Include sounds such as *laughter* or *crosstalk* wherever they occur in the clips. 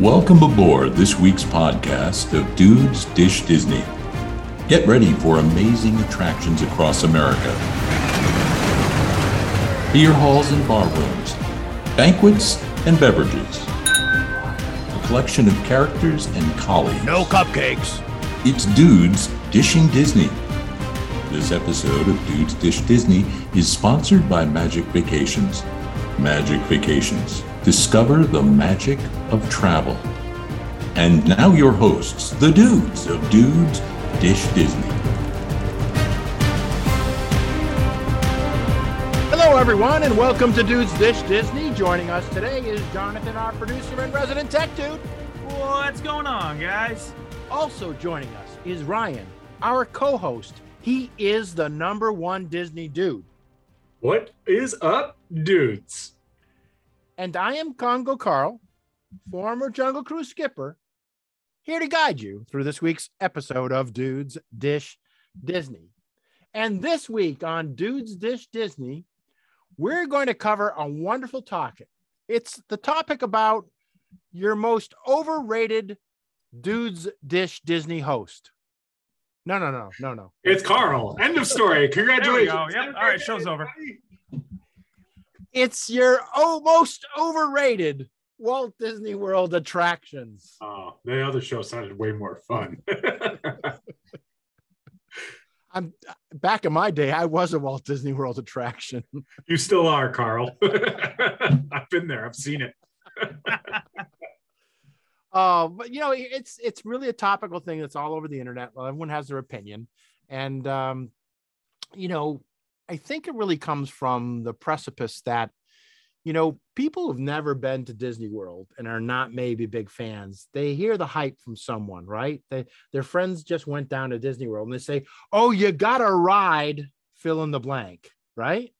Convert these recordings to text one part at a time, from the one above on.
Welcome aboard this week's podcast of Dudes Dish Disney. Get ready for amazing attractions across America. Beer halls and bar rooms, banquets and beverages. A collection of characters and colleagues. No cupcakes. It's Dudes Dishing Disney. This episode of Dudes Dish Disney is sponsored by Magic Vacations. Magic Vacations. Discover the magic of travel. And now your hosts, the dudes of Dudes Dish Disney. Hello, everyone, and welcome to Dudes Dish Disney. Joining us today is Jonathan, our producer and resident tech dude. What's going on, guys? Also joining us is Ryan, our co host. He is the number one Disney dude. What is up, dudes? And I am Congo Carl, former Jungle Cruise skipper, here to guide you through this week's episode of Dudes Dish Disney. And this week on Dudes Dish Disney, we're going to cover a wonderful topic. It's the topic about your most overrated Dudes Dish Disney host. No, no, no, no, no. It's Carl. End of story. *laughs* Congratulations. Yep. All right, show's over. It's your oh, most overrated Walt Disney World attractions. Oh, the other show sounded way more fun. *laughs* I'm back in my day, I was a Walt Disney World attraction. *laughs* you still are, Carl. *laughs* I've been there. I've seen it. Uh, but you know, it's it's really a topical thing that's all over the internet. Well, everyone has their opinion, and um, you know, I think it really comes from the precipice that you know people who've never been to Disney World and are not maybe big fans. They hear the hype from someone, right? They their friends just went down to Disney World and they say, "Oh, you got to ride fill in the blank," right?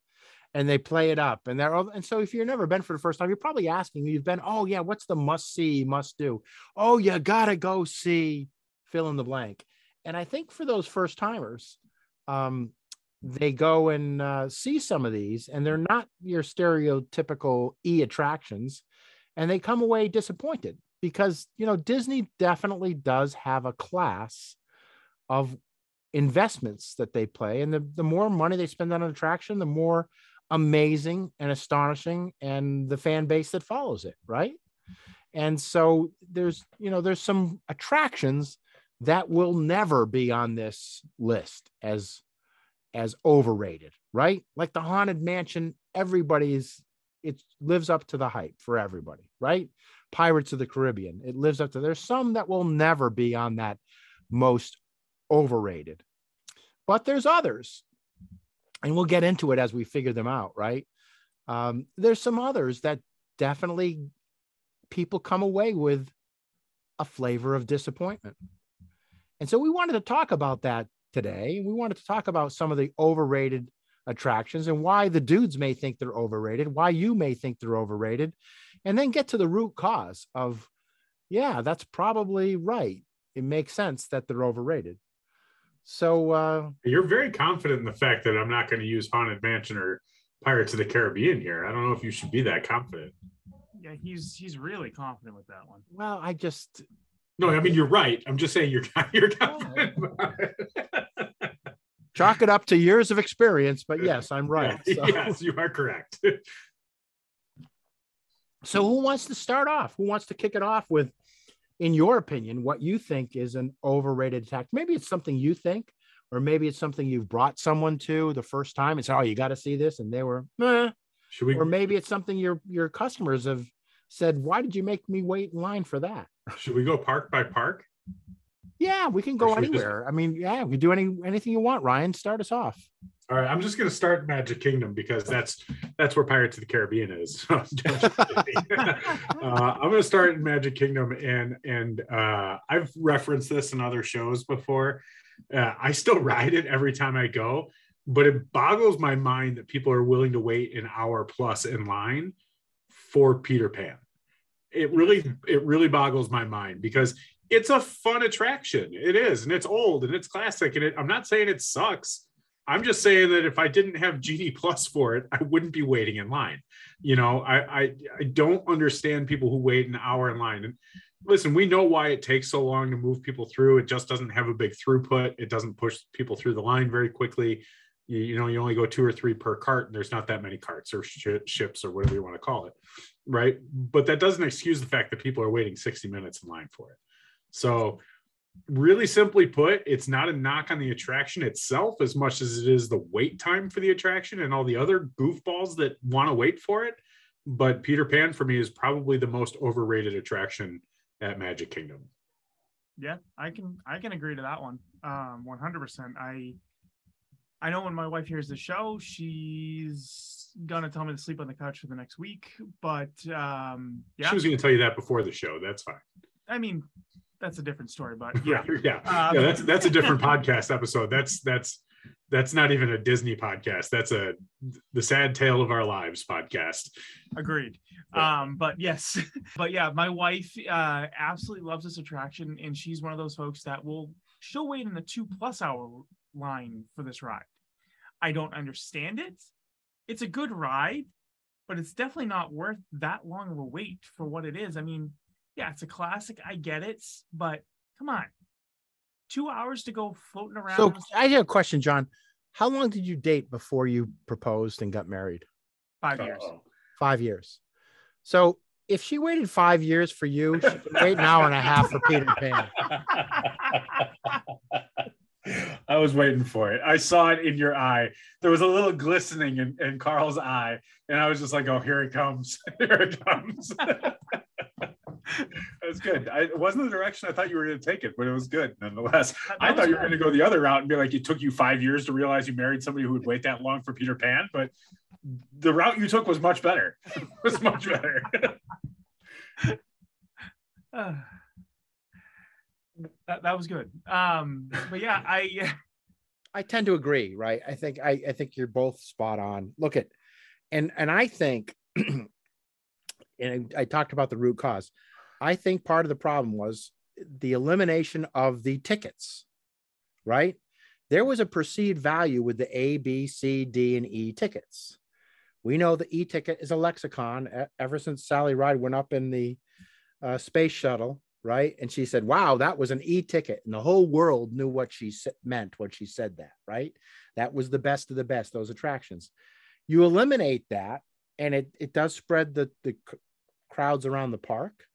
and they play it up and they're and so if you've never been for the first time you're probably asking you've been oh yeah what's the must see must do oh you gotta go see fill in the blank and i think for those first timers um they go and uh, see some of these and they're not your stereotypical e attractions and they come away disappointed because you know disney definitely does have a class of investments that they play and the, the more money they spend on an attraction the more amazing and astonishing and the fan base that follows it right? And so there's you know there's some attractions that will never be on this list as as overrated right like the haunted mansion everybody's it lives up to the hype for everybody right pirates of the caribbean it lives up to there's some that will never be on that most overrated but there's others and we'll get into it as we figure them out, right? Um, there's some others that definitely people come away with a flavor of disappointment. And so we wanted to talk about that today. We wanted to talk about some of the overrated attractions and why the dudes may think they're overrated, why you may think they're overrated, and then get to the root cause of, yeah, that's probably right. It makes sense that they're overrated. So uh, You're very confident in the fact that I'm not going to use Haunted Mansion or Pirates of the Caribbean here. I don't know if you should be that confident. Yeah, he's he's really confident with that one. well, I just No, I mean you're right. I'm just saying you're *laughs* you're confident. Oh, *laughs* chalk it up to years of experience, but yes, I'm right. So, *laughs* yes, you are correct. so who wants to start off? Who wants to kick it off with, in your opinion, what you think is an overrated attack? Maybe it's something you think, or maybe it's something you've brought someone to the first time and say, "Oh, you got to see this," and they were, Meh. Should we or maybe it's something your your customers have said, "Why did you make me wait in line for that?" Should we go park by park? Yeah, we can go we just- anywhere. I mean, yeah, we do any anything you want. Ryan, start us off. All right, I'm just going to start Magic Kingdom because that's that's where Pirates of the Caribbean is. *laughs* *laughs* Uh, I'm going to start in Magic Kingdom, and and uh, I've referenced this in other shows before. Uh, I still ride it every time I go, but it boggles my mind that people are willing to wait an hour plus in line for Peter Pan. It really it really boggles my mind because it's a fun attraction. It is, and it's old and it's classic. And it, I'm not saying it sucks. I'm just saying that if I didn't have Genie Plus for it, I wouldn't be waiting in line. You know, I I, I don't understand people who wait an hour in line. And listen, we know why it takes so long to move people through. It just doesn't have a big throughput. It doesn't push people through the line very quickly. You, you know, you only go two or three per cart, and there's not that many carts or sh- ships or whatever you want to call it, right? But that doesn't excuse the fact that people are waiting 60 minutes in line for it. So, really simply put, it's not a knock on the attraction itself as much as it is the wait time for the attraction and all the other goofballs that want to wait for it. But Peter Pan for me is probably the most overrated attraction at Magic Kingdom. Yeah, I can I can agree to that one. Um, 100%. I I know when my wife hears the show, she's gonna tell me to sleep on the couch for the next week. But um, yeah, She was going to tell you that before the show. That's fine. I mean, that's a different story. But *laughs* Yeah, yeah, yeah, Um, yeah. That's that's a different podcast episode. That's that's that's not even a Disney podcast. That's a the sad tale of our lives podcast. agreed. Yeah. Um, but yes, *laughs* but yeah, my wife uh, absolutely loves this attraction, and she's one of those folks that will she'll wait in the two plus hour line for this ride. I don't understand it. It's a good ride, but it's definitely not worth that long of a wait for what it is. I mean, yeah, it's a classic. I get it, but come on, two hours to go floating around. So I have a question, John. How long did you date before you proposed and got married? five years. Uh-oh. Five years. So if she waited five years for you, she can wait an hour and a half for Peter Pan. *laughs* I was waiting for it. I saw it in your eye. There was a little glistening in, in Carl's eye, and I was just like, "Oh, here it comes! *laughs* here it comes!" *laughs* Was good. I, it wasn't the direction I thought you were going to take it, but it was good nonetheless. That I thought you were going to go the other route and be like, it took you five years to realize you married somebody who would wait that long for Peter Pan, but the route you took was much better. *laughs* it was much better. *sighs* That, that was good. Um, but yeah, I *laughs* I tend to agree, right? I think I, I think you're both spot on. Look at and and I think *clears throat* and I, talked about the root cause. I think part of the problem was the elimination of the tickets, right? There was a perceived value with the A, B, C, D, and E tickets. We know the E ticket is a lexicon ever since Sally Ride went up in the uh, space shuttle, right? And she said, "Wow, that was an E ticket," and the whole world knew what she meant when she said that, right? That was the best of the best. Those attractions. You eliminate that, and it it does spread the the crowds around the park,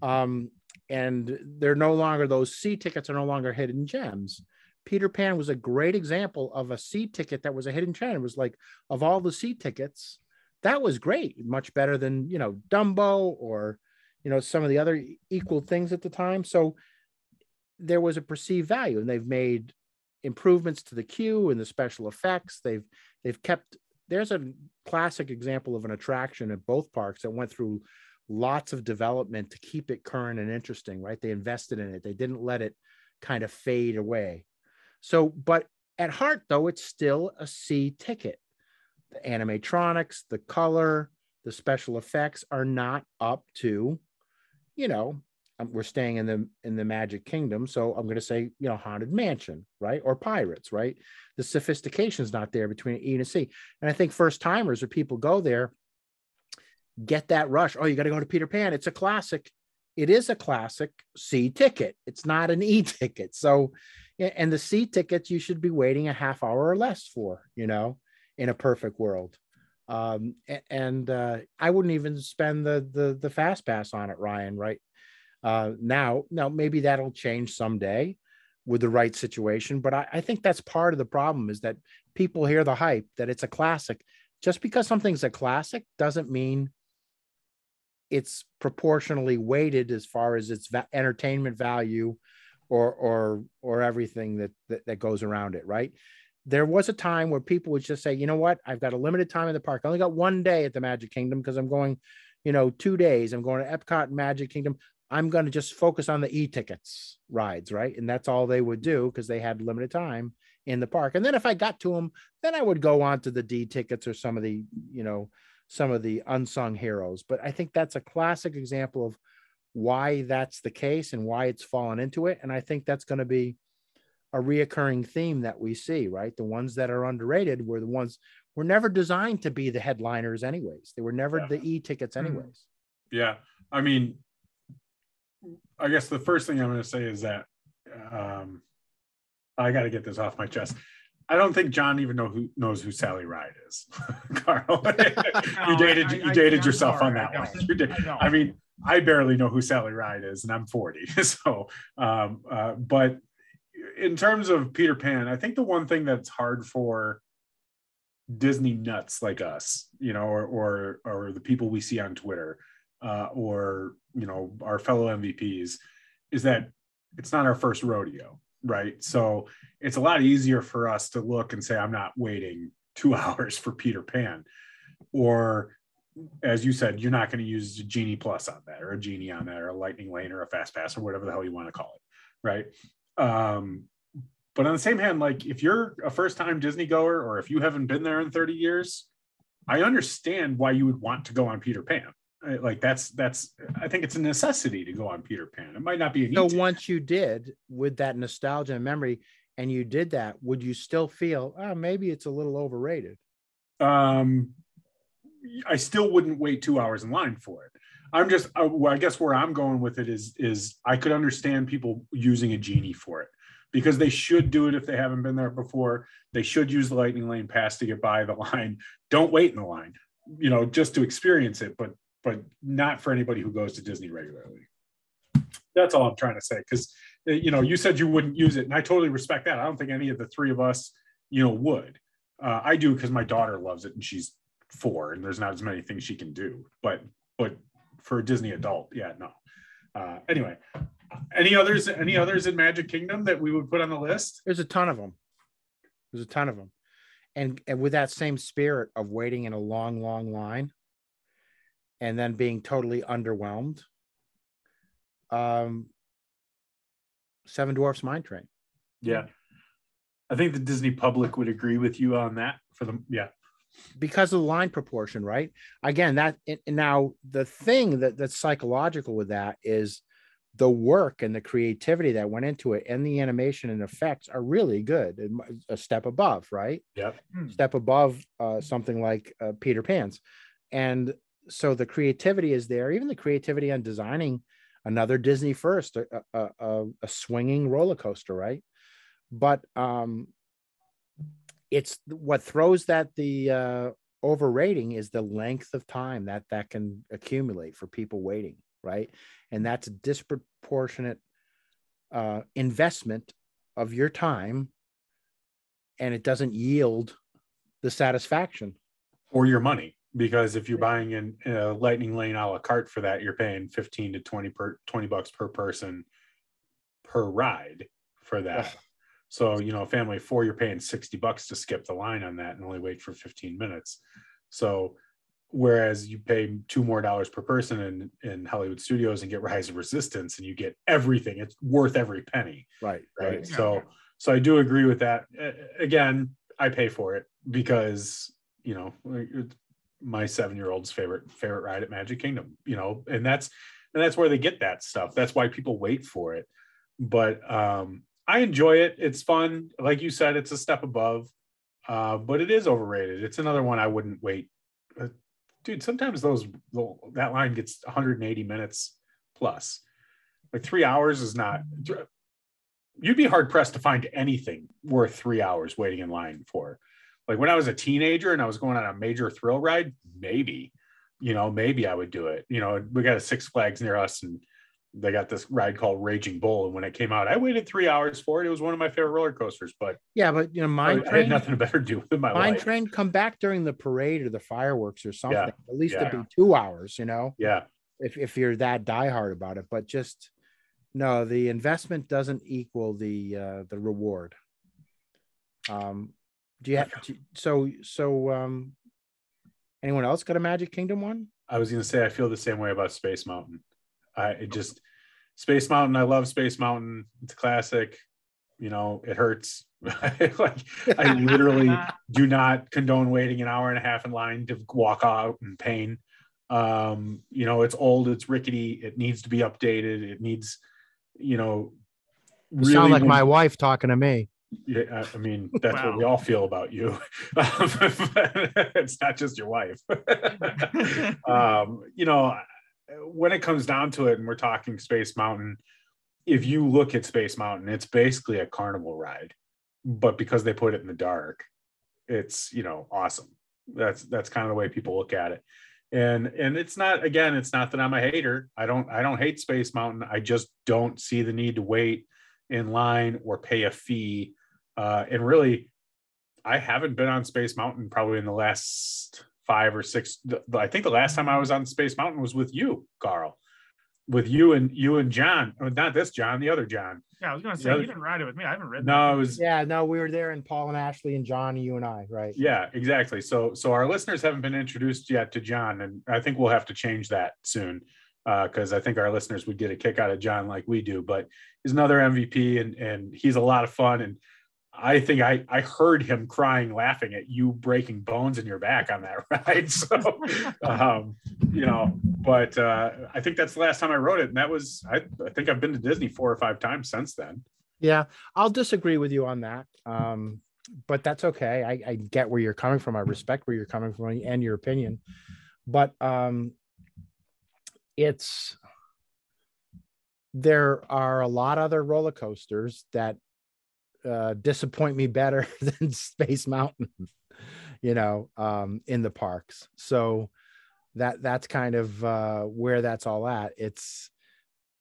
um, and they're no longer those C tickets are no longer hidden gems. Peter Pan was a great example of a C ticket that was a hidden gem. It was like of all the C tickets, that was great, much better than you know Dumbo or you know some of the other equal things at the time. So there was a perceived value, and they've made improvements to the queue and the special effects. They've they've kept. There's a classic example of an attraction at both parks that went through lots of development to keep it current and interesting. Right? They invested in it. They didn't let it kind of fade away. So, but at heart, though, it's still a C ticket. The animatronics, the color, the special effects are not up to, you know, um, we're staying in the in the Magic Kingdom, so I'm going to say, you know, Haunted Mansion, right, or Pirates, right? The sophistication's not there between E and c and I think first timers or people go there, get that rush. Oh, you got to go to Peter Pan. It's a classic. It is a classic C ticket. It's not an *laughs* E ticket. So, and the C tickets you should be waiting a half hour or less for, you know, in a perfect world. Um, and uh, I wouldn't even spend the the the fast pass on it, Ryan. Right uh, now, now maybe that'll change someday with the right situation. But I, I think that's part of the problem is that people hear the hype that it's a classic. Just because something's a classic doesn't mean it's proportionally weighted as far as its va- entertainment value or or or everything that, that that goes around it right there was a time where people would just say you know what? I've got a limited time in the park. I only got one day at the magic kingdom because i'm going you know two days. I'm going to epcot and magic kingdom. I'm going to just focus on the e-tickets rides right? And that's all they would do because they had limited time in the park. And then if i got to them then i would go on to the d tickets or some of the you know some of the unsung heroes. But i think that's a classic example of why that's the case and why it's fallen into it. And i think that's going to be a reoccurring theme that we see right the ones that are underrated were the ones were never designed to be the headliners anyways they were never Yeah. the e-tickets Mhm. anyways Yeah. I mean, I guess the first thing I'm going to say is that um, I got to get this off my chest. I don't think John even know who knows who Sally Ride is. *laughs* Carl, *laughs* *laughs* you dated I- you dated I'm yourself sorry, on that I one. You did. I. I mean, I barely know who Sally Ride is, and I'm 40. So, um, uh, but in terms of Peter Pan, I think the one thing that's hard for Disney nuts like us, you know, or or, or the people we see on Twitter, uh, or you know, our fellow MVPs, is that it's not our first rodeo, right? So it's a lot easier for us to look and say, I'm not waiting two *laughs* hours for Peter Pan, or as you said, you're not going to use a Genie Plus on that, or a Genie on that, or a Lightning Lane, or a Fast Pass, or whatever the hell you want to call it, right? Um, but on the same hand, like if you're a first time Disney goer, or if you haven't been there in 30 years, I understand why you would want to go on Peter Pan. Like that's that's I think it's a necessity to go on Peter Pan. It might not be a So once you did with that nostalgia and memory, and you did that, would you still feel, oh, maybe it's a little overrated? um i still wouldn't wait two hours in line for it i'm just uh, well, i guess where i'm going with it is is i could understand people using a genie for it because they should do it if they haven't been there before. They should use the lightning lane pass to get by the line. Don't wait in the line you know just to experience it but but not for anybody who goes to disney regularly. That's all i'm trying to say because you know you said you wouldn't use it and i totally respect that. I don't think any of the three of us you know would. Uh, I do because my daughter loves it and she's four and there's not as many things she can do. But but for a Disney adult, yeah, no. Uh, anyway, any others? Any others in Magic Kingdom that we would put on the list? There's a ton of them. There's a ton of them. And, and with that same spirit of waiting in a long, long line and then being totally underwhelmed. Um, Seven Dwarfs Mine Train. Yeah, I think the Disney public would agree with you on that. For the yeah, because of the line proportion, right? Again, that and now the thing that that's psychological with that is the work and the creativity that went into it and the animation and effects are really good a step above right Yep. Hmm. step above uh, something like uh, peter pan's and so the creativity is there even the creativity on designing another disney first a, a, a, a swinging roller coaster right but um it's what throws that the uh overrating is the length of time that that can accumulate for people waiting right? And that's a disproportionate uh investment of your time and it doesn't yield the satisfaction. Or your money because if you're buying in a Lightning Lane a la carte for that, you're paying 15 to 20 per 20 bucks per person per ride for that. So, you know, a family of four, you're paying 60 bucks to skip the line on that and only wait for 15 minutes. So, whereas you pay two more dollars per person in, in Hollywood studios and get Rise of Resistance and you get everything, it's worth every penny. Right right? right. So so i do agree with that. Again i pay for it because you know my seven year old's favorite favorite ride at magic kingdom you know and that's and that's where they get that stuff. That's why people wait for it. But um i enjoy it it's fun like you said it's a step above uh but it is overrated it's another one i wouldn't wait dude sometimes those that line gets 180 minutes plus like three hours is not you'd be hard pressed to find anything worth three hours waiting in line for. Like when I was a teenager and I was going on a major thrill ride, maybe, you know, maybe I would do it. You know, we got a Six Flags near us and they got this ride called Raging Bull. And when it came out, I waited three hours for it. It was one of my favorite roller coasters, but yeah but you know I, mine I had train nothing better to do with my mine life. train come back during the parade or the fireworks or something at least yeah. it'd be two hours you know Yeah. if, if you're that diehard about it but just no the investment doesn't equal the uh the reward um do you have *laughs* do- so so um anyone else got a magic kingdom one I was going to say, I feel the same way about Space Mountain. I it just, Space Mountain, I love Space Mountain. It's a classic. You know, it hurts. *laughs* like, I literally *laughs* do not condone waiting an hour and a half in line to walk out in pain. Um, you know, it's old, it's rickety, it needs to be updated. It needs, you know, you sound like when- my wife talking to me yeah, I- I mean, *laughs* that's what we all feel about you. it's not just your wife. um, you know, when it comes down to it, and we're talking Space Mountain, if you look at Space Mountain, it's basically a carnival ride, but because they put it in the dark, it's you know awesome. That's that's kind of the way people look at it. And and it's not again, it's not that I'm a hater. I don't I don't hate Space Mountain. I just don't see the need to wait in line or pay a fee. Uh, and really, I haven't been on Space Mountain probably in the last five or six. I think the last time I was on Space Mountain was with you, Carl, with you and you and John. Oh, not this John, the other John. Yeah, I was gonna say other- you didn't ride it with me. I haven't ridden. No, it. it was Yeah, no, we were there, and Paul and Ashley and John, you and I, right? yeah, exactly. So so our listeners haven't been introduced yet to John, and I think we'll have to change that soon uh, because I think our listeners would get a kick out of John like we do. But he's another MVP, and and he's a lot of fun. And I think I I heard him crying, laughing at you breaking bones in your back on that *laughs* ride. So um, you know, but uh, I think that's the last time I rode it, and that was I, I think I've been to Disney four or five times since then. Yeah, I'll disagree with you on that. Um, but that's okay. I, I get where you're coming from. I respect where you're coming from and your opinion. But um, it's there are a lot of other roller coasters that uh, disappoint me better *laughs* than Space Mountain, you know, um, in the parks. So that that's kind of uh, where that's all at. It's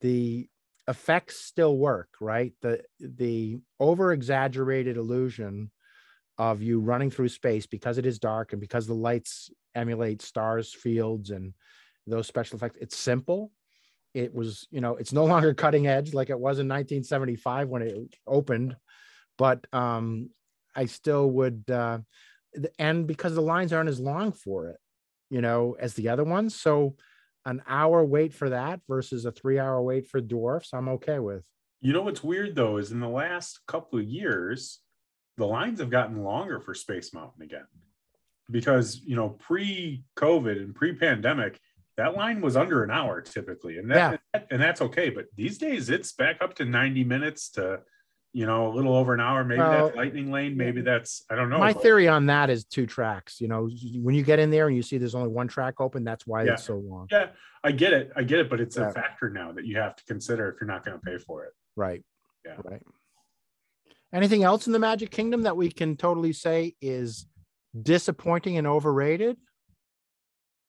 the effects still work, right? The the over exaggerated illusion of you running through space because it is dark and because the lights emulate stars, fields, and those special effects. It's simple. It was, you know, it's no longer cutting edge like it was in 1975 when it opened, but um, I still would, uh, and because the lines aren't as long for it, you know, as the other ones. So an hour wait for that versus a three hour wait for dwarfs, I'm okay with. You know what's weird though is in the last couple of years, the lines have gotten longer for Space Mountain again. Because you know, pre-COVID and pre-pandemic, that line was under an hour typically, and that, and that's okay. But these days, it's back up to ninety minutes to, you know, a little over an hour. Maybe Well, that's lightning lane. Maybe that's I don't know. My but- theory on that is two tracks. You know, when you get in there and you see there's only one track open, that's why Yeah. it's so long. Yeah, I get it. I get it, but it's Yeah. a factor now that you have to consider if you're not going to pay for it. Right. Yeah. Right. Anything else in the Magic Kingdom that we can totally say is disappointing and overrated?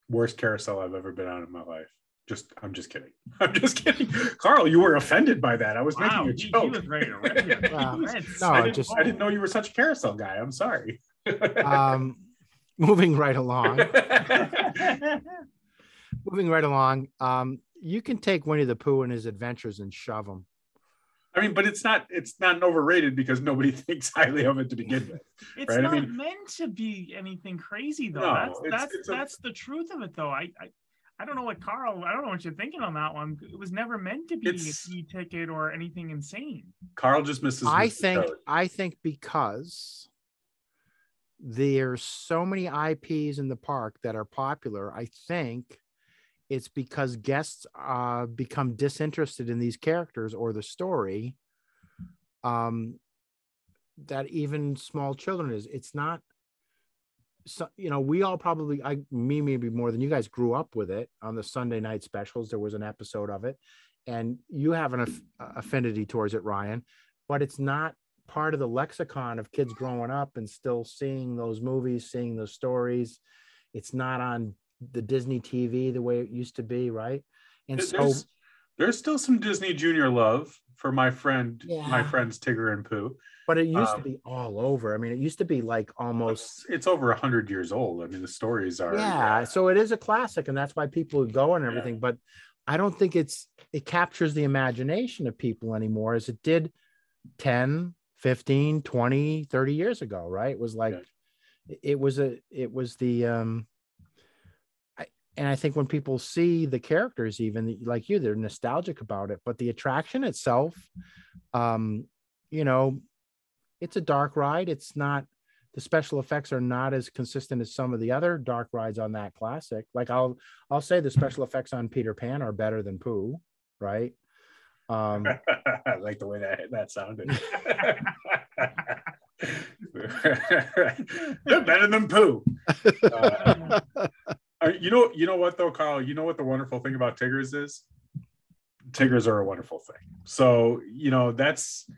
Worst carousel I've ever been on in my life. Just, I'm just kidding. *laughs* I'm just kidding. Carl, you were offended by that. I was Wow, making a he, he joke. was ready to rip you. Wow. was- No, I, I didn't, just- I didn't know you were such a carousel guy. I'm sorry. *laughs* Um, moving right along. *laughs* Moving right along. Um, you can take Winnie the Pooh and his adventures and shove them. I mean, but it's not it's not overrated because nobody thinks highly of it to begin with. It's Right, I not mean- meant to be anything crazy though. No, that's it's- that's it's a- that's the truth of it though. I, I I don't know what Carl. I don't know what you're thinking on that one. It was never meant to be It's- a e-ticket or anything insane. Carl just misses. I think Toad. I think because there's so many IPs in the park that are popular, I think it's because guests uh, become disinterested in these characters or the story. Um, that even small children is. It's not. So you know, we all probably, I me maybe more than you guys grew up with it on the Sunday night specials. There was an episode of it, and you have an aff- affinity towards it, Ryan but it's not part of the lexicon of kids growing up and still seeing those movies, seeing those stories. It's not on the Disney TV the way it used to be, right? And There- so, there's, still some Disney Junior love for my friend, my friends Tigger and Pooh. but it used to um, be all over. I mean, it used to be like almost, It's over a hundred years old. I mean, the stories are. yeah. So it is a classic, and that's why people would go and Yeah. everything. But I don't think it's it captures the imagination of people anymore as it did 10, 15, 20, 30 years ago, right? It was like Yeah. it was a it was the um and I think when people see the characters, even like you, they're nostalgic about it. But the attraction itself, um, you know, it's a dark ride. It's not the special effects are not as consistent as some of the other dark rides on that classic. Like I'll I'll say the special effects on Peter Pan are better than Pooh, right? Um, *laughs* I like the way that that sounded. *laughs* *laughs* They're better than poo. Uh, you know, you know what though, Carl. You know what the wonderful thing about Tiggers is? Tiggers are a wonderful thing. So you know that's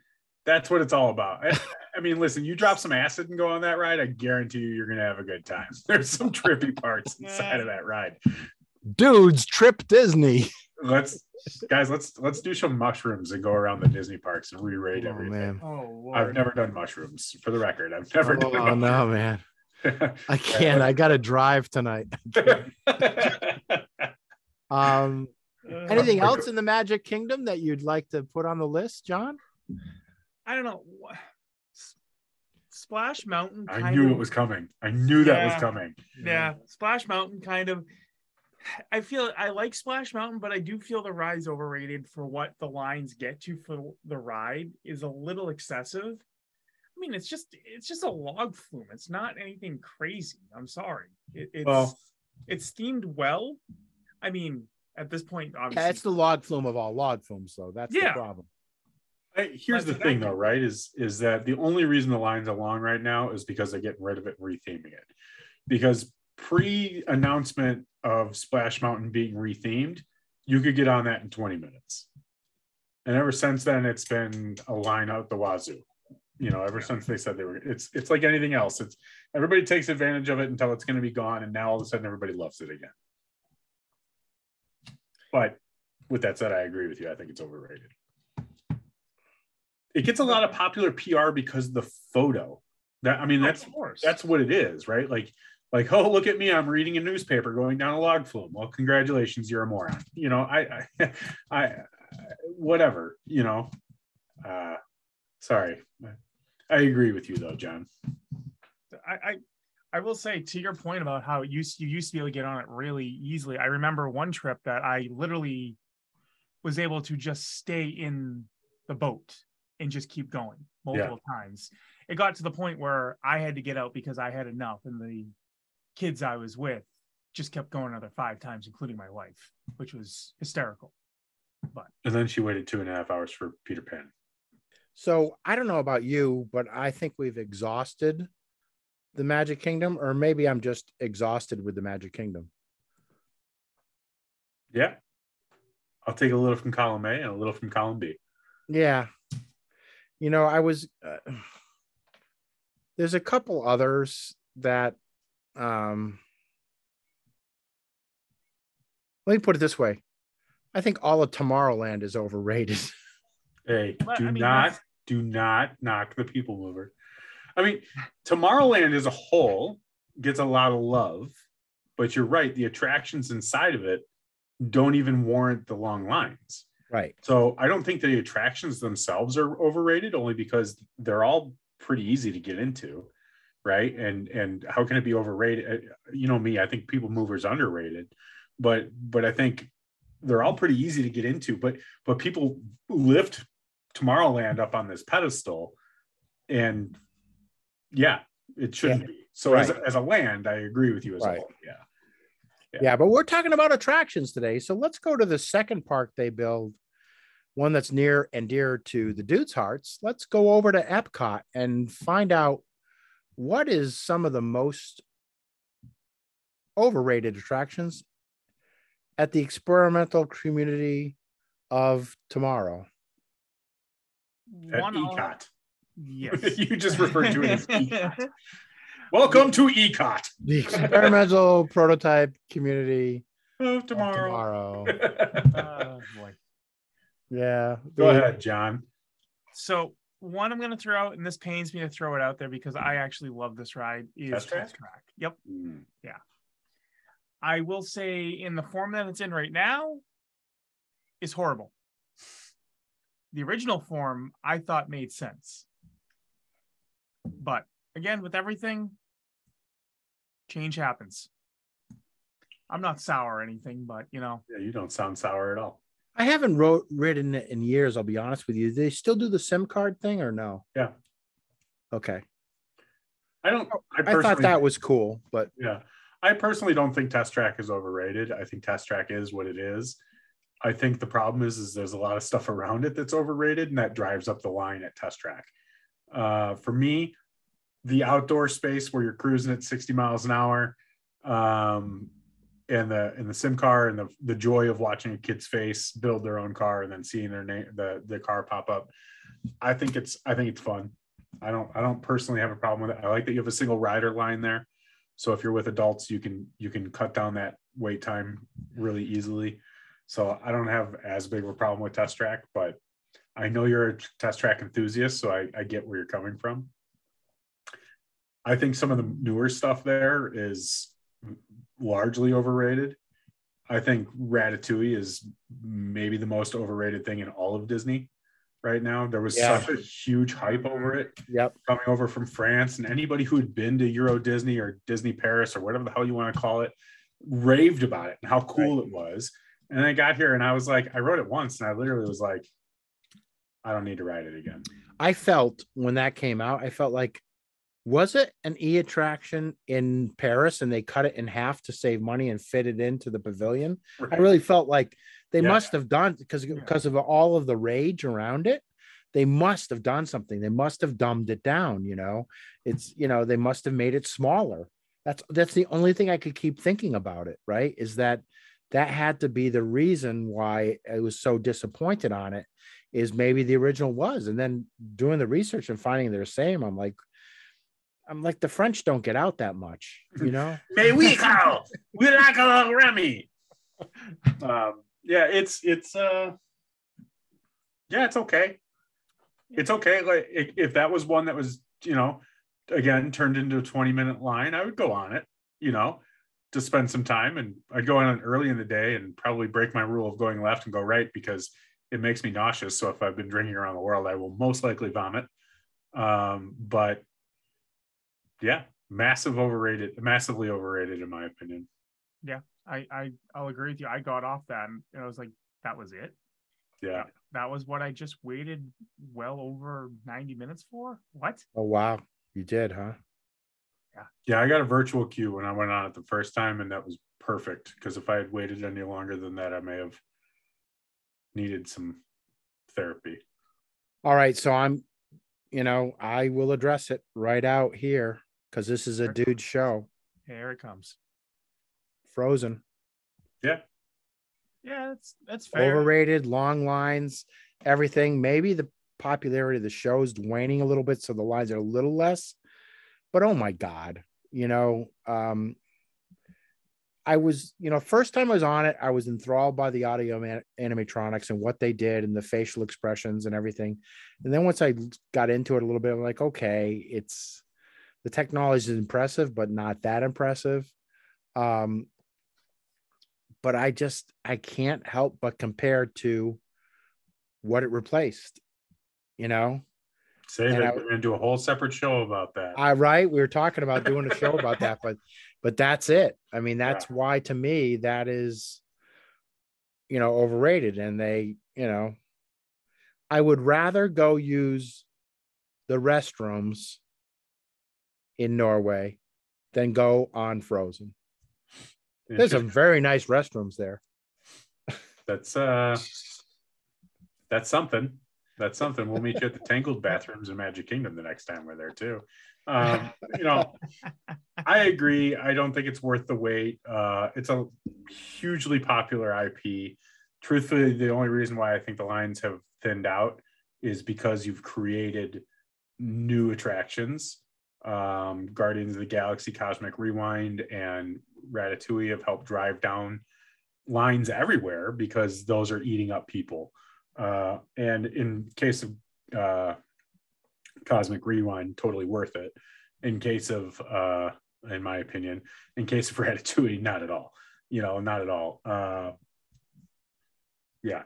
that's what it's all about. I, I mean, listen, you drop some acid and go on that ride, I guarantee you, you're gonna have a good time. *laughs* There's some trippy parts *laughs* inside of that ride. Dudes, Trip Disney. Let's guys, let's let's do some mushrooms and go around the Disney parks and re-rate Oh, everything. man. Oh, I've never done mushrooms for the record. I've never Oh, done oh no, man. *laughs* I can't. I got to drive tonight. *laughs* *laughs* Um, anything Uh, else in the Magic Kingdom that you'd like to put on the list, John? I don't know. Wha- Splash Mountain. I knew of, it was coming. I knew that was Yeah. coming. Yeah, Splash Mountain kind of. I feel I like Splash Mountain, but I do feel the ride's overrated for what the lines get to for the ride is a little excessive. I mean, it's just it's just a log flume. It's not anything crazy. I'm sorry. It, it's Well- it's themed well. I mean, at this point, obviously, Yeah, it's the log flume of all log flumes, though. That's the problem. Hey, here's That's the thing, though, right? Is is that the only reason the lines are long right now is because they're getting rid of it and retheming it. Because pre-announcement of Splash Mountain being rethemed, you could get on that in 20 minutes. And ever since then, it's been a line out the wazoo. You know, ever since they said they were, it's it's like anything else. It's everybody takes advantage of it until it's going to be gone, and now all of a sudden everybody loves it again. But with that said, I agree with you. I think it's overrated. It gets a lot of popular PR because the photo. That I mean, that's that's what it is, right? Like, like, oh, look at me, I'm reading a newspaper going down a log flume. Well, congratulations, you're a moron. You know, I, I, *laughs* I whatever. You know, uh, sorry, I agree with you though, John. I, I I will say to your point about how it used you used to be able to get on it really easily. I remember one trip that I literally was able to just stay in the boat and just keep going multiple times. It got to the point where I had to get out because I had enough, and the kids I was with just kept going another five times, including my wife, which was hysterical. But And then she waited two and a half hours for Peter Pan. So I don't know about you, but I think we've exhausted the Magic Kingdom, or maybe I'm just exhausted with the Magic Kingdom. Yeah, I'll take a little from column A and a little from column B. Yeah. You know, I was uh, there's a couple others that um let me put it this way. I think all of Tomorrowland is overrated. *laughs* Hey, But, do I mean, not that's- do not knock the people mover. I mean, Tomorrowland as a whole gets a lot of love, but you're right, the attractions inside of it don't even warrant the long lines. right. So I don't think the attractions themselves are overrated, only because they're all pretty easy to get into, right? And and how can it be overrated? Uh, You know me, I think People movers underrated, but but I think they're all pretty easy to get into. But but people lift Tomorrowland up on this pedestal, and yeah, it shouldn't be. So as, a, as a land, I agree with you as Right. whole. Yeah. Yeah. Yeah, but we're talking about attractions today. So let's go to the second park they build, one that's near and dear to the dudes' hearts. Let's go over to Epcot and find out what is some of the most overrated attractions at the experimental community of tomorrow. At One all- ECOT. Yes. *laughs* you just referred to it as ECOT. *laughs* Welcome to ECOT. The experimental prototype community of of tomorrow. tomorrow. Uh, *laughs* boy. Yeah. Go the- ahead, John. So one I'm going to throw out, and this pains me to throw it out there because I actually love this ride. Is Test Track? Test Track. Yep. Mm. I will say in the form that it's in right now is horrible. The original form I thought made sense. But again, with everything, change happens. I'm not sour or anything, but you know, Yeah, you don't sound sour at all. I haven't wrote ridden it in years. I'll be honest with you. Do they still do the SIM car thing or no? Yeah. Okay. I don't. I, I thought that was cool, but Yeah, I personally don't think Test Track is overrated. I think Test Track is what it is. I think the problem is, is there's a lot of stuff around it that's overrated, and that drives up the line at Test Track. Uh, for me, the outdoor space where you're cruising at 60 miles an hour, um, and the and the sim car and the the joy of watching a kid's face build their own car and then seeing their name the the car pop up. I think it's I think it's fun. I don't I don't personally have a problem with it. I like that you have a single rider line there. So if you're with adults, you can you can cut down that wait time really easily. So I don't have as big of a problem with test track, but I know you're a test track enthusiast, so I, I get where you're coming from. I think some of the newer stuff there is largely overrated. I think Ratatouille is maybe the most overrated thing in all of Disney right now. There was Yeah. such a huge hype over it Yep. coming over from France, and anybody who had been to Euro Disney or Disney Paris or whatever the hell you want to call it raved about it and how cool it was. And then I got here and I was like, I wrote it once and I literally was like, I don't need to write it again. I felt when that came out, I felt like, was it an e attraction in Paris and they cut it in half to save money and fit it into the pavilion? I really felt like they Yeah. must have done because because of all of the rage around it. They must have done something. They must have dumbed it down. You know, it's you know they must have made it smaller. That's that's the only thing I could keep thinking about it. Right? Is that that had to be the reason why I was so disappointed on it. Is maybe the original was, and then doing the research and finding they're the same. I'm like, I'm like the French don't get out that much. You know? *laughs* Mais oui, Carl, we like a little Remy. Um, yeah, it's it's uh, yeah, it's okay. It's okay. Like if, if that was one that was you know, again turned into a twenty minute line, I would go on it. You know, to spend some time, and I'd go on it early in the day and probably break my rule of going left and go right because it makes me nauseous. So if I've been drinking around the world, I will most likely vomit. Um, but yeah, massive overrated, massively overrated in my opinion. Yeah, I, I I'll agree with you. I got off that and I was like, that was it. Yeah. That was what I just waited well over 90 minutes for. What? Oh wow, you did, huh? Yeah, Yeah, I got a virtual queue when I went on it the first time, and that was perfect. Because if I had waited any longer than that, I may have needed some therapy. All right, so I'm, you know, I will address it right out here because this is a dude show. Here it comes. Frozen, Yeah. Yeah, that's that's fair. overrated, long lines, everything. Maybe the popularity of the show is waning a little bit, so the lines are a little less. But oh my god, you know, um, I was, you know, first time I was on it, I was enthralled by the audio man- animatronics and what they did and the facial expressions and everything. And then once I got into it a little bit, I'm like, okay, it's the technology is impressive, but not that impressive. Um, but I just I can't help but compare to what it replaced. You know, Save And it. I- We're gonna do a whole separate show about that. I right. We were talking about doing a show about that, but *laughs* but that's it. I mean, that's why to me that is, you know, overrated. And they, you know, I would rather go use the restrooms in Norway than go on Frozen. There's some very nice restrooms there. that's uh, that's something. That's something. We'll meet you at the Tangled bathrooms in Magic Kingdom the next time we're there too. Um, you know, I agree. I don't think it's worth the wait. Uh, it's a hugely popular IP. Truthfully, the only reason why I think the lines have thinned out is because you've created new attractions. Um, Guardians of the Galaxy Cosmic Rewind and Ratatouille have helped drive down lines everywhere because those are eating up people. Uh, and in case of uh, Cosmic Rewind, totally worth it. In case of, uh, in my opinion, in case of *laughs* Ratatouille, not at all. You know, not at all. Uh, yeah,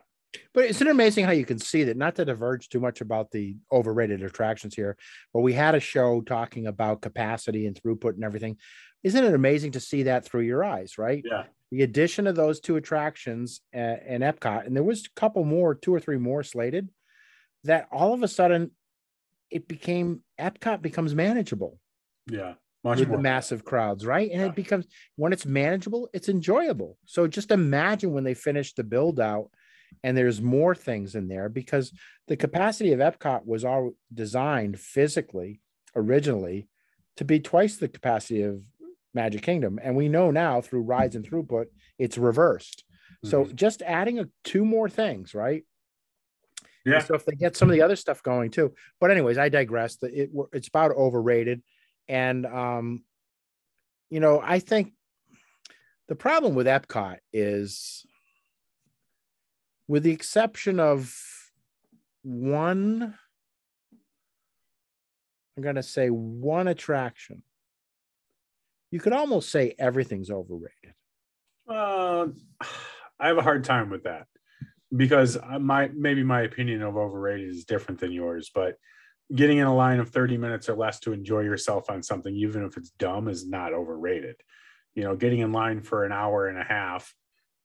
But isn't it amazing how you can see that? Not to diverge too much about the overrated attractions here, but we had a show talking about capacity and throughput and everything. Isn't it amazing to see that through your eyes, right? yeah, The addition of those two attractions uh, in Epcot, and there was a couple more, two or three more slated, that all of a sudden it became Epcot becomes manageable yeah. Much with more. the massive crowds, right? And Yeah. it becomes when it's manageable, it's enjoyable. So just imagine when they finish the build out and there's more things in there because the capacity of Epcot was all designed physically originally to be twice the capacity of Magic Kingdom. And we know now through rides and throughput, it's reversed. So Mhm. just adding a, two more things, right? Yeah. So if they get some of the other stuff going too. But anyways, I digress. The- It, it's about overrated, and um, you know, I think the problem with Epcot is, with the exception of one, I'm gonna say one attraction. You could almost say everything's overrated. Uh, I have a hard time with that because my maybe my opinion of overrated is different than yours, but getting in a line of 30 minutes or less to enjoy yourself on something, even if it's dumb, is not overrated. You know, getting in line for an hour and a half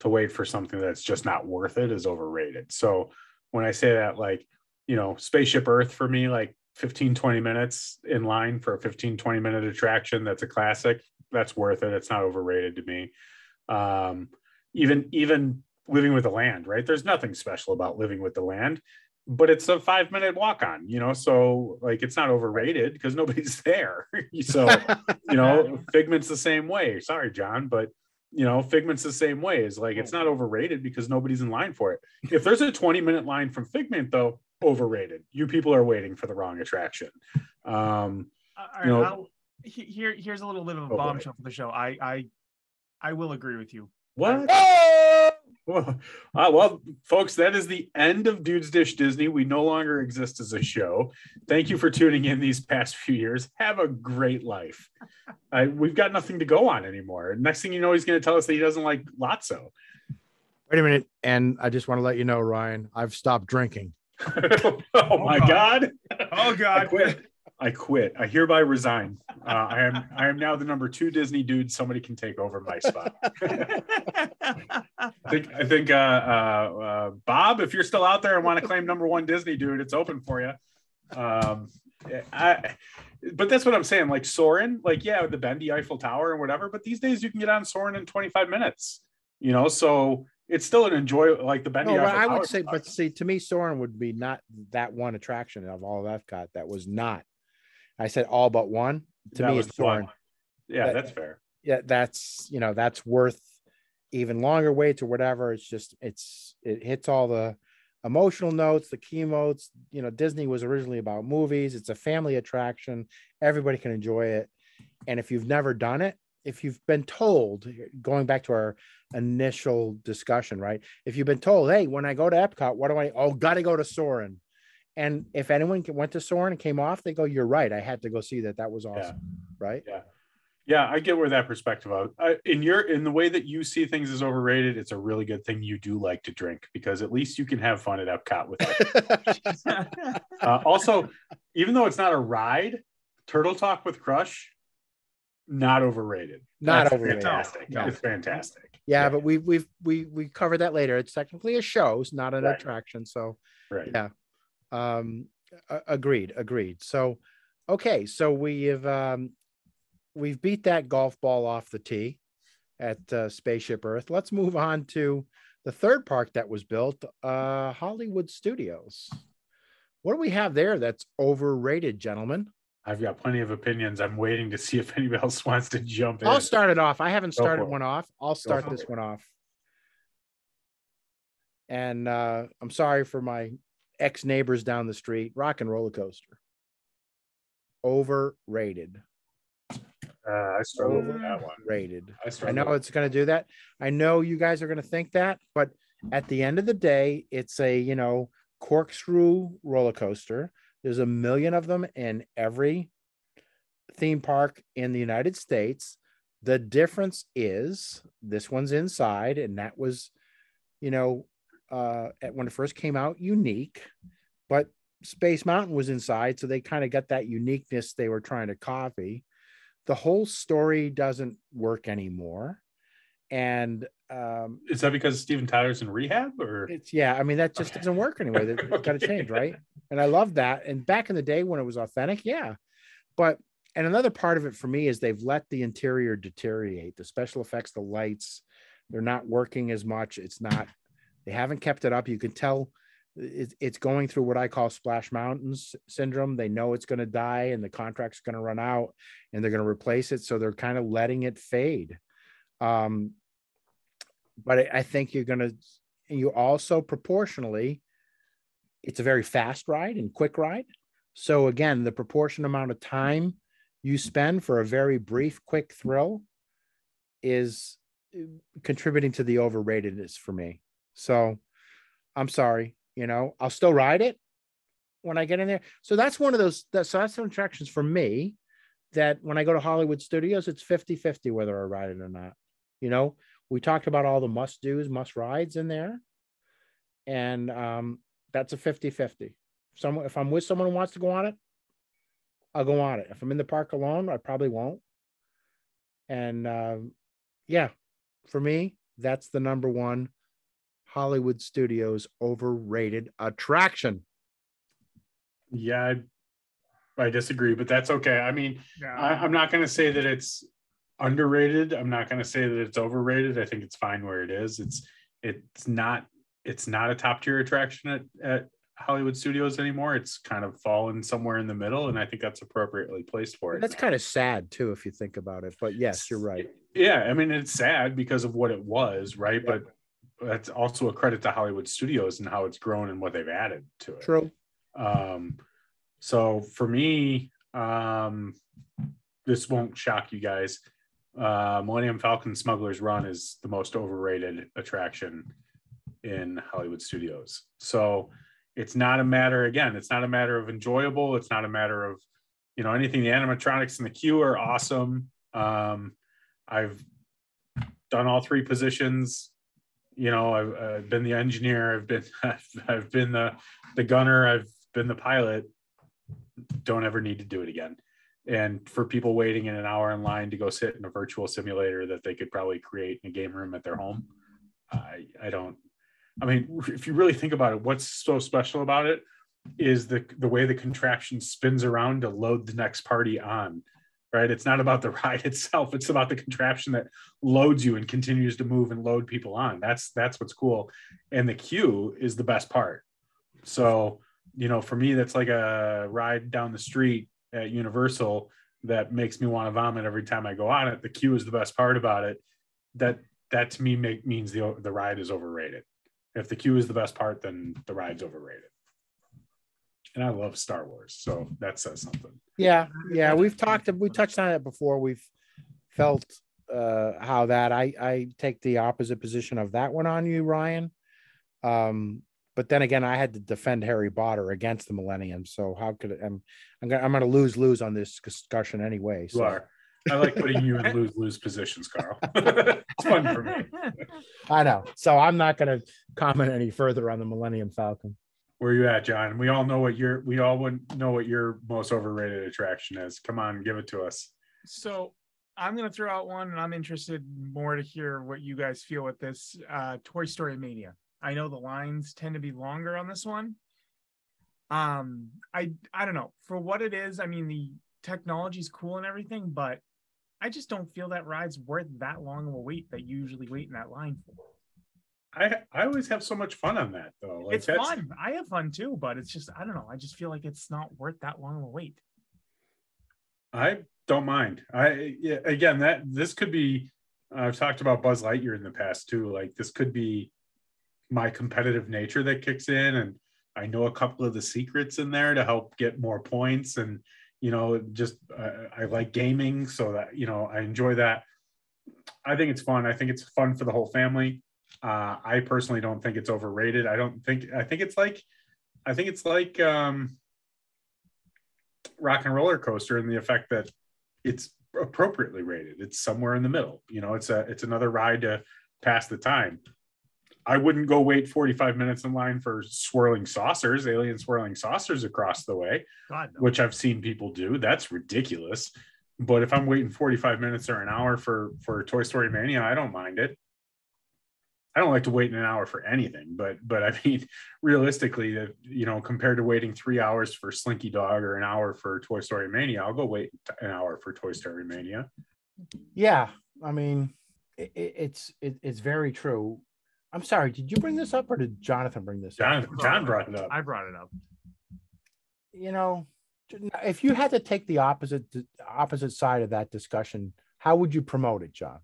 to wait for something that's just not worth it is overrated. So when I say that, like, you know, Spaceship Earth for me, like 15, 20 minutes in line for a 15, 20 minute attraction that's a classic, that's worth it. It's not overrated to me. Um even even living with the land right? There's nothing special about living with the land but it's a five minute walk on you know? So like it's not overrated because nobody's *laughs* there. *laughs* So you know *laughs* figment's the same way. Sorry john but you know figment's the same way is like it's not overrated because nobody's in line for it if there's a 20 minute line from figment though overrated you people are waiting for the wrong attraction um Uh, You know- here, here's a little bit of a Go for it. bombshell for the show. I, I, I will agree with you. what Oh! Well, uh, well, folks, that is the end of Dudes Dish Disney. We no longer exist as a show. Thank you for tuning in these past few years. Have a great life. Uh, we've got nothing to go on anymore. Next thing you know, he's going to tell us that he doesn't like Lotso. Wait a minute, and I just want to let you know, Ryan, I've stopped drinking. *laughs* oh my God! Oh I God. I quit. I hereby resign. Uh, I am. I am now the number two Disney dude. Somebody can take over my spot. I think I think uh, uh, uh, Bob, if you're still out there and want to claim number one Disney dude, it's open for you. Um, I, but that's what I'm saying. Like Soarin', like yeah, the bendy Eiffel Tower and whatever. But these days you can get on Soarin' in 25 minutes. You know, so it's still an enjoy like the bendy. No, Eiffel I Tower would say, sucks. but see, to me, Soarin' would be not that one attraction of all of Epcot that was not. I said all but one. To That me, it's. Soarin'. yeah, that- that's fair. Yeah, that's you know that's worth even longer waits or whatever. It's just it's it hits all the emotional notes, the key notes. You know, Disney was originally about movies. It's a family attraction. Everybody can enjoy it. And if you've never done it, if you've been told, going back to our initial discussion, right? If you've been told, hey, when I go to Epcot, what do I? Oh, got to go to Soarin'. And if anyone went to Soarin' and came off, they go, "You're right. I had to go see that. That was awesome." Right? Yeah, yeah. I get where that perspective of I, in your in the way that you see things as overrated. It's a really good thing you do like to drink because at least you can have fun at Epcot with it. *laughs* uh, also, even though it's not a ride, Turtle Talk with Crush, not overrated. Not That's overrated. Fantastic. No. It's fantastic. yeah, but we we've we we cover that later. It's technically a show, it's not an Right. attraction. So right. Yeah. Um agreed, agreed. So okay, so we've um we've beat that golf ball off the tee at uh, Spaceship Earth. Let's move on to the third park that was built, uh Hollywood Studios. What do we have there that's overrated, gentlemen? I've got plenty of opinions. I'm waiting to see if anybody else *laughs* wants to jump in. I'll start it off. I haven't started one off. I'll start this it. one off. And uh, I'm sorry for my ex neighbors down the street. Rock and roller coaster. Overrated. Uh, I struggle with that one. Rated. I, I know it's going to do that. I know you guys are going to think that, but at the end of the day, it's a, you know, corkscrew roller coaster. There's a million of them in every theme park in the United States. The difference is this one's inside, and that was, you know, uh, at, when it first came out, unique, but Space Mountain was inside, so they kind of got that uniqueness they were trying to copy. The whole story doesn't work anymore, and um, Is that because Steven Tyler's in rehab or? it's yeah. I mean, that just Okay. doesn't work anyway. That- It's *laughs* got to change, right? And I love that. And back in the day when it was authentic, yeah. But and another part of it for me is they've let the interior deteriorate. The special effects, the lights, they're not working as much. It's not. They haven't kept it up. You can tell it's, going through what I call splash mountains syndrome. They know it's going to die and the contract's going to run out and they're going to replace it. So they're kind of letting it fade. Um, but I think you're going to, you also proportionally, it's a very fast ride and quick ride. So again, the proportion amount of time you spend for a very brief, quick thrill is contributing to the overratedness for me. So I'm sorry, you know, I'll still ride it when I get in there. So that's one of those that so that's some attractions for me that when I go to Hollywood Studios, it's 50-50 whether I ride it or not. You know, we talked about all the must do's, must rides in there. And um, that's a 50-50. Someone if I'm with someone who wants to go on it, I'll go on it. If I'm in the park alone, I probably won't. And um, yeah, for me, that's the number one Hollywood Studios overrated attraction. Yeah, I, I disagree, but that's okay. I mean, Yeah. I, I'm not going to say that it's underrated. I'm not going to say that it's overrated. I think it's fine where it is. It's it's not it's not a top tier attraction at, at Hollywood Studios anymore. It's kind of fallen somewhere in the middle, and I think that's appropriately placed for it. That's kind of sad too, if you think about it. But yes, you're right. Yeah, I mean it's sad because of what it was, right? Yeah. But that's also a credit to Hollywood Studios and how it's grown and what they've added to it. True. Um, so for me, um, this won't shock you guys. Uh, Millennium Falcon Smuggler's Run is the most overrated attraction in Hollywood Studios. So it's not a matter, again, it's not a matter of enjoyable. It's not a matter of, you know, anything. The animatronics in the queue are awesome. Um, I've done all three positions. You know, I've, I've been the engineer. I've been, *laughs* I've, I've been the the gunner. I've been the pilot. Don't ever need to do it again. And for people waiting in an hour in line to go sit in a virtual simulator that they could probably create in a game room at their home, I I don't. I mean, if you really think about it, what's so special about it is the the way the contraption spins around to load the next party on. Right? It's not about the *laughs* ride itself. It's about the contraption that loads you and continues to move and load people on. That's that's what's cool. And the queue is the best part. So, you know, for me, that's like a ride down the street at Universal that makes me want to vomit every time I go on it. The queue is the best part about it. That that to me make means the the ride is overrated. If the queue is the best part, then the ride's overrated. And I love Star Wars, so that says something. Yeah, yeah. We've talked. We touched on it before. We've felt uh, how that I I take the opposite position of that one on you, Ryan. Um, but then again, I had to defend Harry Potter against the Millennium. So how could I'm I'm gonna I'm gonna lose lose on this discussion anyway. You So are. I like putting you in lose lose positions, Carl. *laughs* it's fun for me. *laughs* I know. So I'm not gonna comment any further on the Millennium Falcon. Where you at, John? We all know what your we all would know what your most overrated attraction is. Come on, give it to us. So I'm gonna throw out one, and I'm interested more to hear what you guys feel with this. Uh, Toy Story Mania. I know the lines tend to be longer on this one. Um, I I don't know for what it is. I mean, the technology's cool and everything, but I just don't feel that ride's worth that long of a wait that you usually wait in that line for. I I always have so much fun on that though. Like it's that's fun. I have fun too, but it's just I don't know. I just feel like it's not worth that long of a wait. I don't mind. I yeah, again that this could be. I've talked about Buzz Lightyear in the past too. Like this could be my competitive nature that kicks in, and I know a couple of the secrets in there to help get more points. And you know, just uh, I like gaming, so that you know I enjoy that. I think it's fun. I think it's fun for the whole family. Uh, I personally don't think it's overrated. I don't think. I think it's like. I think it's like. um rock and roller coaster in the effect that it's appropriately rated. It's somewhere in the middle. You know, it's a it's another ride to pass the time. I wouldn't go wait 45 minutes in line for swirling saucers, alien swirling saucers across the way, God, no. which I've seen people do. That's ridiculous. But if I'm waiting 45 minutes or an hour for for Toy Story Mania, I don't mind it. I don't like to wait an hour for anything, but but I mean, *laughs* realistically, you know, compared to waiting three hours for Slinky Dog or an hour for Toy Story Mania, I'll go wait an hour for Toy Story Mania. Yeah, I mean, it, it- it's it, it's very true. I'm sorry, did you bring this up or did Jonathan bring this John, up? John brought it up. I brought it up. You know, if you had to take the opposite opposite side of that discussion, how would you promote it, John?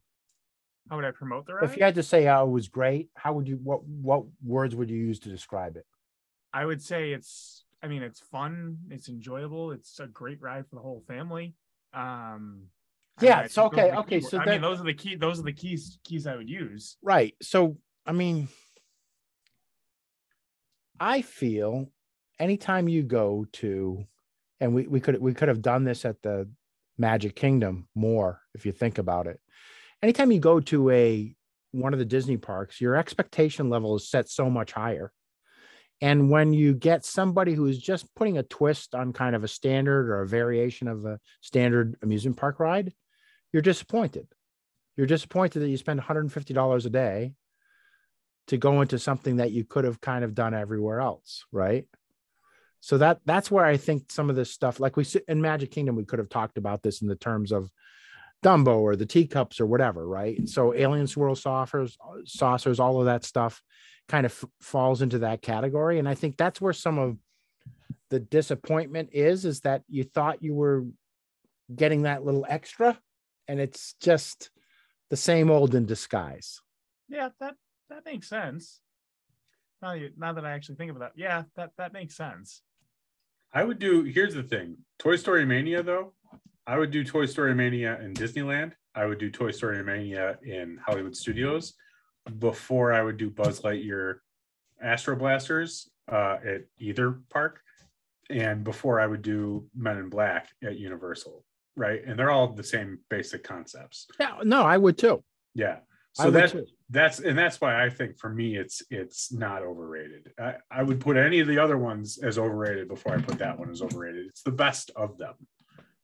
How would I promote the ride? If you had to say how it was great, how would you what what words would you use to describe it? I would say it's I mean it's fun, it's enjoyable, it's a great ride for the whole family. Um Yeah, it's okay, okay, so I then- mean those are the key those are the keys keys I would use. Right. So, I mean, I feel anytime you go to, and we, we could we could have done this at the Magic Kingdom more if you think about it. Anytime you go to a one of the Disney parks, your expectation level is set so much higher. And when you get somebody who is just putting a twist on kind of a standard or a variation of a standard amusement park ride, you're disappointed. You're disappointed that you spend $150 a day to go into something that you could have kind of done everywhere else, right? So that that's where I think some of this stuff, like we sit in Magic Kingdom, we could have talked about this in the terms of Dumbo or the teacups or whatever, right? So alien swirl saucers, uh, saucers, all of that stuff kind of f- falls into that category. And I think that's where some of the disappointment is, is that you thought you were getting that little extra and it's just the same old in disguise. Yeah, that that makes sense. Now, you, now that I actually think about that, yeah, that that makes sense. I would do. Here's the thing: Toy Story Mania, though. I would do Toy Story Mania in Disneyland. I would do Toy Story Mania in Hollywood Studios before I would do Buzz Lightyear Astro Blasters uh, at either park, and before I would do Men in Black at Universal. Right, and they're all the same basic concepts. Yeah, no, I would too. Yeah. So would that too. that's and that's why I think for me it's it's not overrated. I, I would put any of the other ones as overrated before I put that one as overrated. It's the best of them.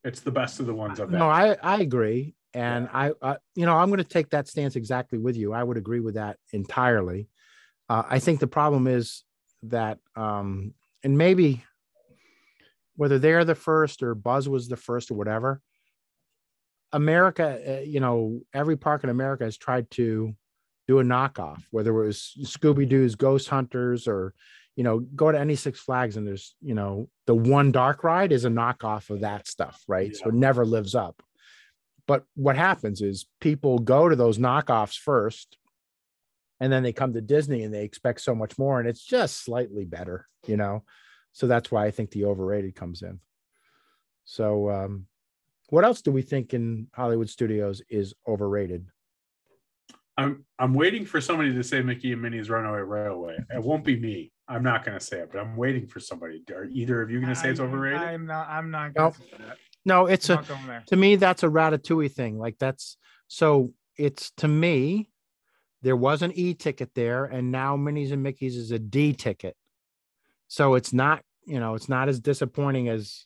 It's the best of the ones that. No, I I agree, and I, I you know I'm going to take that stance exactly with you. I would agree with that entirely. Uh, I think the problem is that, um, and maybe whether they're the first or Buzz was the first or whatever, America, uh, you know, every park in America has tried to do a knockoff, whether it was Scooby Doo's Ghost Hunters or, you know, go to any Six Flags and there's, you know, the one dark ride is a knockoff of that stuff, right? So it never lives up. But what happens is people go to those knockoffs first and then they come to Disney and they expect so much more and it's just slightly better, you know? So that's why I think the overrated comes in. So, um, what else do we think in Hollywood studios is overrated? I'm I'm waiting for somebody to say Mickey and Minnie's Runaway Railway. It won't be me. I'm not going to say it, but I'm waiting for somebody. Are either of you going to say it's overrated? I'm not. I'm not. Gonna say that. No, it's I'm a not going there. to me that's a ratatouille thing. Like that's so it's to me there was an E ticket there and now Minnie's and Mickey's is a D ticket. So it's not, you know, it's not as disappointing as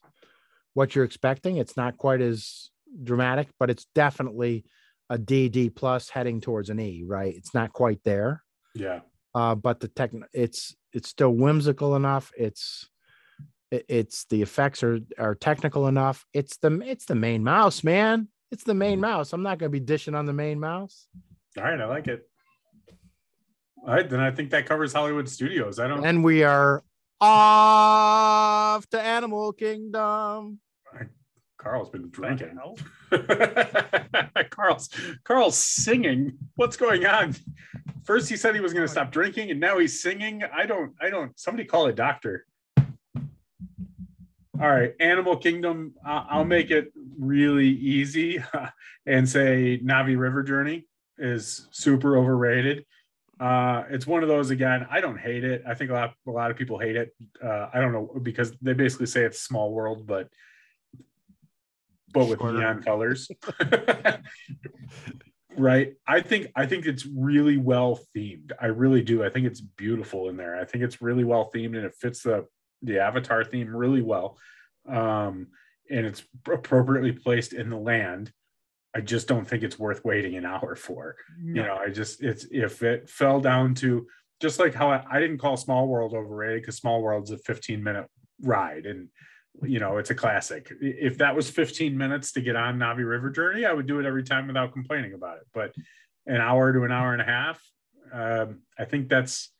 what you're expecting. It's not quite as dramatic, but it's definitely a D D plus heading towards an E, right? It's not quite there. yeah. Uh, but the tech it's it's still whimsical enough. It's it's the effects are are technical enough. It's the it's the main mouse, man. It's the main mouse. I'm not going to be dishing on the main mouse. All right, I like it. All right, then I think that covers Hollywood Studios. I don't. And we are off to Animal Kingdom. Carl's been drinking. hell? *laughs* Carl's Carl's singing. What's going on? First he said he was going to stop drinking, and now he's singing. I don't. I don't. Somebody call a doctor. All right, Animal Kingdom. I- I'll make it really easy *laughs* and say Navi River Journey is super overrated. Uh, it's one of those again. I don't hate it. I think a lot a lot of people hate it. Uh, I don't know because they basically say it's small world, but but with Shorter. neon colors. *laughs* *laughs* right. I think I think it's really well themed. I really do. I think it's beautiful in there. I think it's really well themed and it fits the the avatar theme really well. Um, and it's appropriately placed in the land. I just don't think it's worth waiting an hour for No. you know i just it's if it fell down to just like how i, I didn't call small world overrated because small world's a 15 minute ride and you know it's a classic if that was 15 minutes to get on navi river journey i would do it every time without complaining about it but an hour to an hour and a half Um, I think that's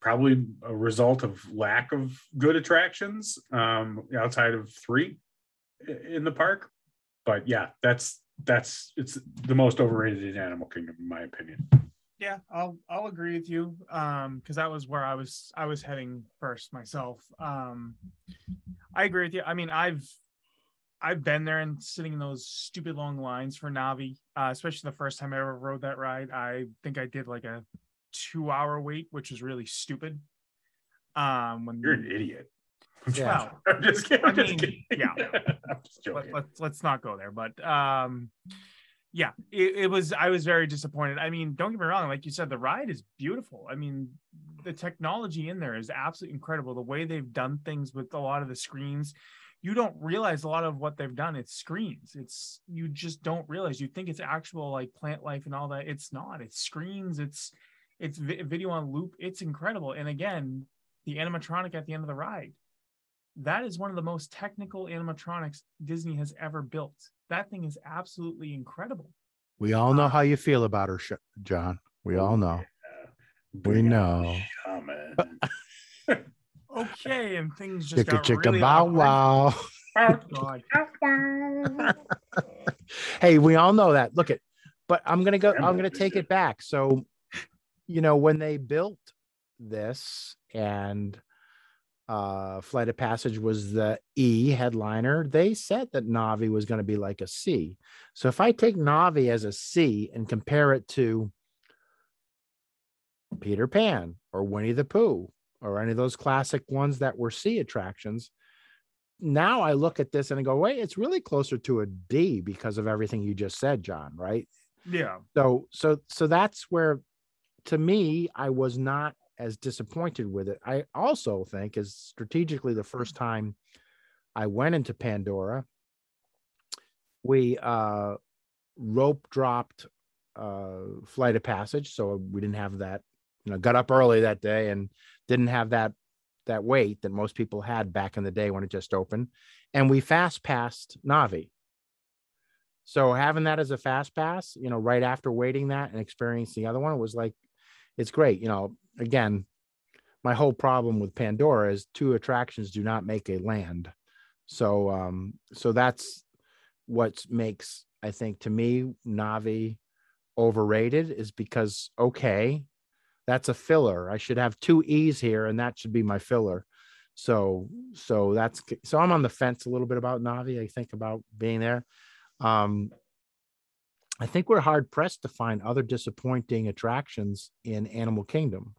probably a result of lack of good attractions um, outside of three in the park. But yeah, that's that's it's the most overrated in Animal Kingdom, in my opinion. Yeah, I'll I'll agree with you. Um, because that was where I was I was heading first myself. Um, I agree with you. I mean, I've I've been there and sitting in those stupid long lines for Navi, uh, especially the first time I ever rode that ride. I think I did like a two hour wait, which was really stupid. Um, when You're an idiot. Yeah. Wow. I'm just kidding. I'm I just mean, kidding. yeah. *laughs* I'm just joking. let, let's let's not go there but um yeah it, it was i was very disappointed. I mean don't get me wrong like you said the ride is beautiful. I mean the technology in there is absolutely incredible. The way they've done things with a lot of the screens you don't realize a lot of what they've done. It's screens. It's you just don't realize. You think it's actual like plant life and all that. It's not. It's screens. It's it's vi- video on loop. It's incredible. And again the animatronic at the end of the ride that is one of the most technical animatronics Disney has ever built. That thing is absolutely incredible. We all know um, how you feel about her, John. We all oh, know. We know. *laughs* Okay, and things just Chicka got chicka really bow wow. Oh, *laughs* hey, we all know that. Look at, but I'm gonna go. I'm gonna take it back. So, you know, when they built this and uh Flight of Passage was the E headliner, they said that Navi was going to be like a C. So if I take Navi as a C and compare it to Peter Pan or Winnie the Pooh or any of those classic ones that were C attractions, now I look at this and I go, wait, it's really closer to a D because of everything you just said, John, right? Yeah. So so so that's where to me I was not as disappointed with it. I also think is strategically the first time I went into Pandora, we uh rope dropped uh flight of passage so we didn't have that you know got up early that day and didn't have that that wait that most people had back in the day when it just opened and we fast passed navi so having that as a fast pass you know right after waiting that and experiencing the other one was like it's great you know again my whole problem with pandora is two attractions do not make a land. So um so that's what makes i think to me navi overrated is because okay that's a filler. I should have two e's here and that should be my filler. So so that's so i'm on the fence a little bit about navi i think about being there. Um i think we're hard pressed to find other disappointing attractions in animal kingdom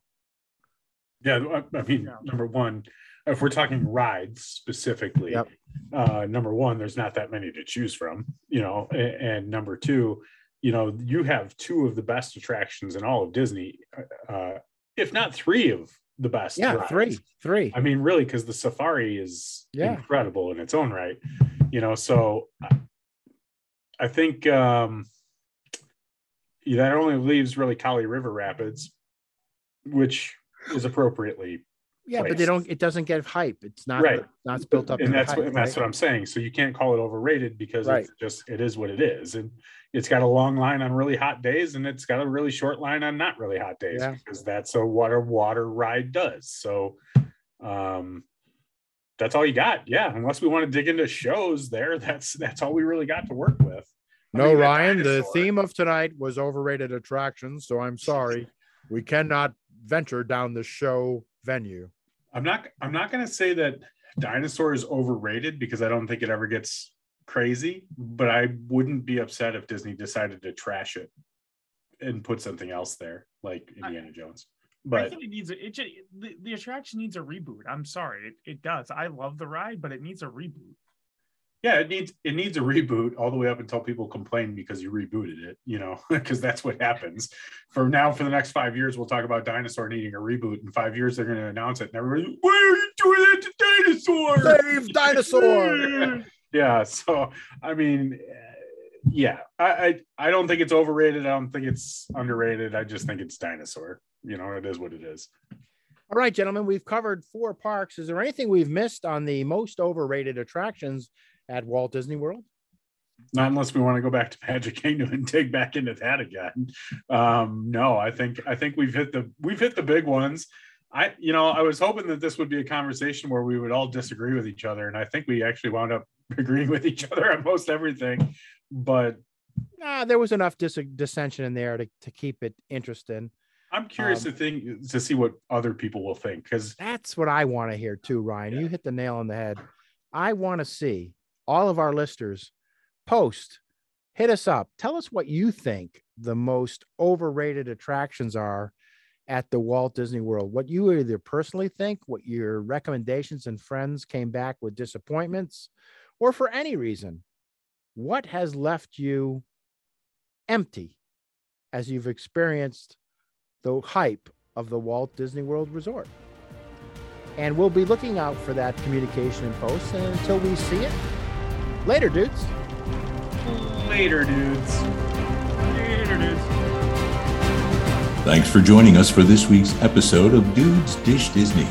Yeah, I, I mean, Yeah. number one, if we're talking rides specifically, Yep. uh, number one, there's not that many to choose from, you know, and, and number two, you know, you have two of the best attractions in all of Disney, uh, if not three of the best. yeah rides. three three I mean, really, because the safari is Yeah. incredible in its own right, you know. So I- I think um, that only leaves really Kali River Rapids, which is appropriately yeah but they don't it doesn't get hype it's not Right. not built up and that's hype, what and that's what I'm saying. So you can't call it overrated because Right. it's just it is what it is, and it's got a long line on really hot days, and it's got a really short line on not really hot days Yeah. because that's what a water water ride does. So, um, that's all you got. Yeah, unless we want to dig into shows there, that's that's all we really got to work with. I No, Ryan, the theme of tonight was overrated attractions, so I'm sorry. We cannot venture down the show venue. I'm not I'm not gonna say that dinosaur is overrated because I don't think it ever gets crazy, but I wouldn't be upset if Disney decided to trash it and put something else there, like Indiana Jones. But I But think it needs a, it just, the, the attraction needs a reboot. I'm sorry, it, it does. I love the ride, but it needs a reboot. Yeah, it needs it needs a reboot all the way up until people complain because you rebooted it, you know, *laughs* because that's what happens. For now, for the next five years, we'll talk about dinosaur needing a reboot. In five years, they're gonna announce it, and everybody, why are you doing that to dinosaur? Save dinosaur. *laughs* yeah so i mean uh, yeah I, I i don't think it's overrated i don't think it's underrated i just think it's dinosaur you know it is what it is All right, gentlemen, we've covered four parks. Is there anything we've missed on the most overrated attractions at Walt Disney World? not unless we want to go back to Magic Kingdom and dig back into that again. Um, no, I think I think we've hit the we've hit the big ones. I you know I was hoping that this would be a conversation where we would all disagree with each other, and I think we actually wound up *laughs* agreeing with each other on most everything. But uh, there was enough dis- dissension in there to, to keep it interesting. I'm curious um, to think to see what other people will think because that's what I want to hear too, Ryan. Yeah. You hit the nail on the head. I want to see all of our listeners post, hit us up, tell us what you think the most overrated attractions are at the Walt Disney World. What you either personally think, what your recommendations and friends came back with disappointments, or for any reason, what has left you empty as you've experienced the hype of the Walt Disney World Resort. And we'll be looking out for that communication and posts and until we see it. Later, dudes. Later, dudes. Later, dudes. Thanks for joining us for this week's episode of Dudes Dish Disney.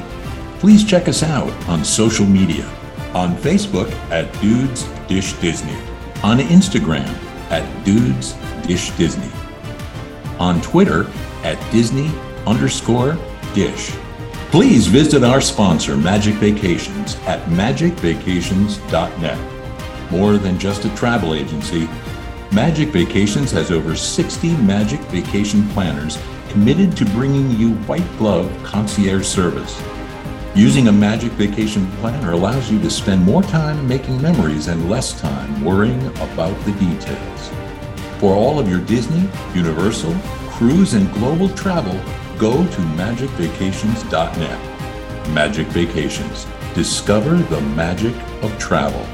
Please check us out on social media on Facebook at Dudes Dish Disney, on Instagram at Dudes Dish Disney, on Twitter at Disney underscore dish. Please visit our sponsor, Magic Vacations, at magicvacations.net. More than just a travel agency, Magic Vacations has over 60 Magic Vacation planners committed to bringing you white glove concierge service. Using a Magic Vacation planner allows you to spend more time making memories and less time worrying about the details. For all of your Disney, Universal, cruise and global travel, go to magicvacations.net. Magic Vacations. Discover the magic of travel.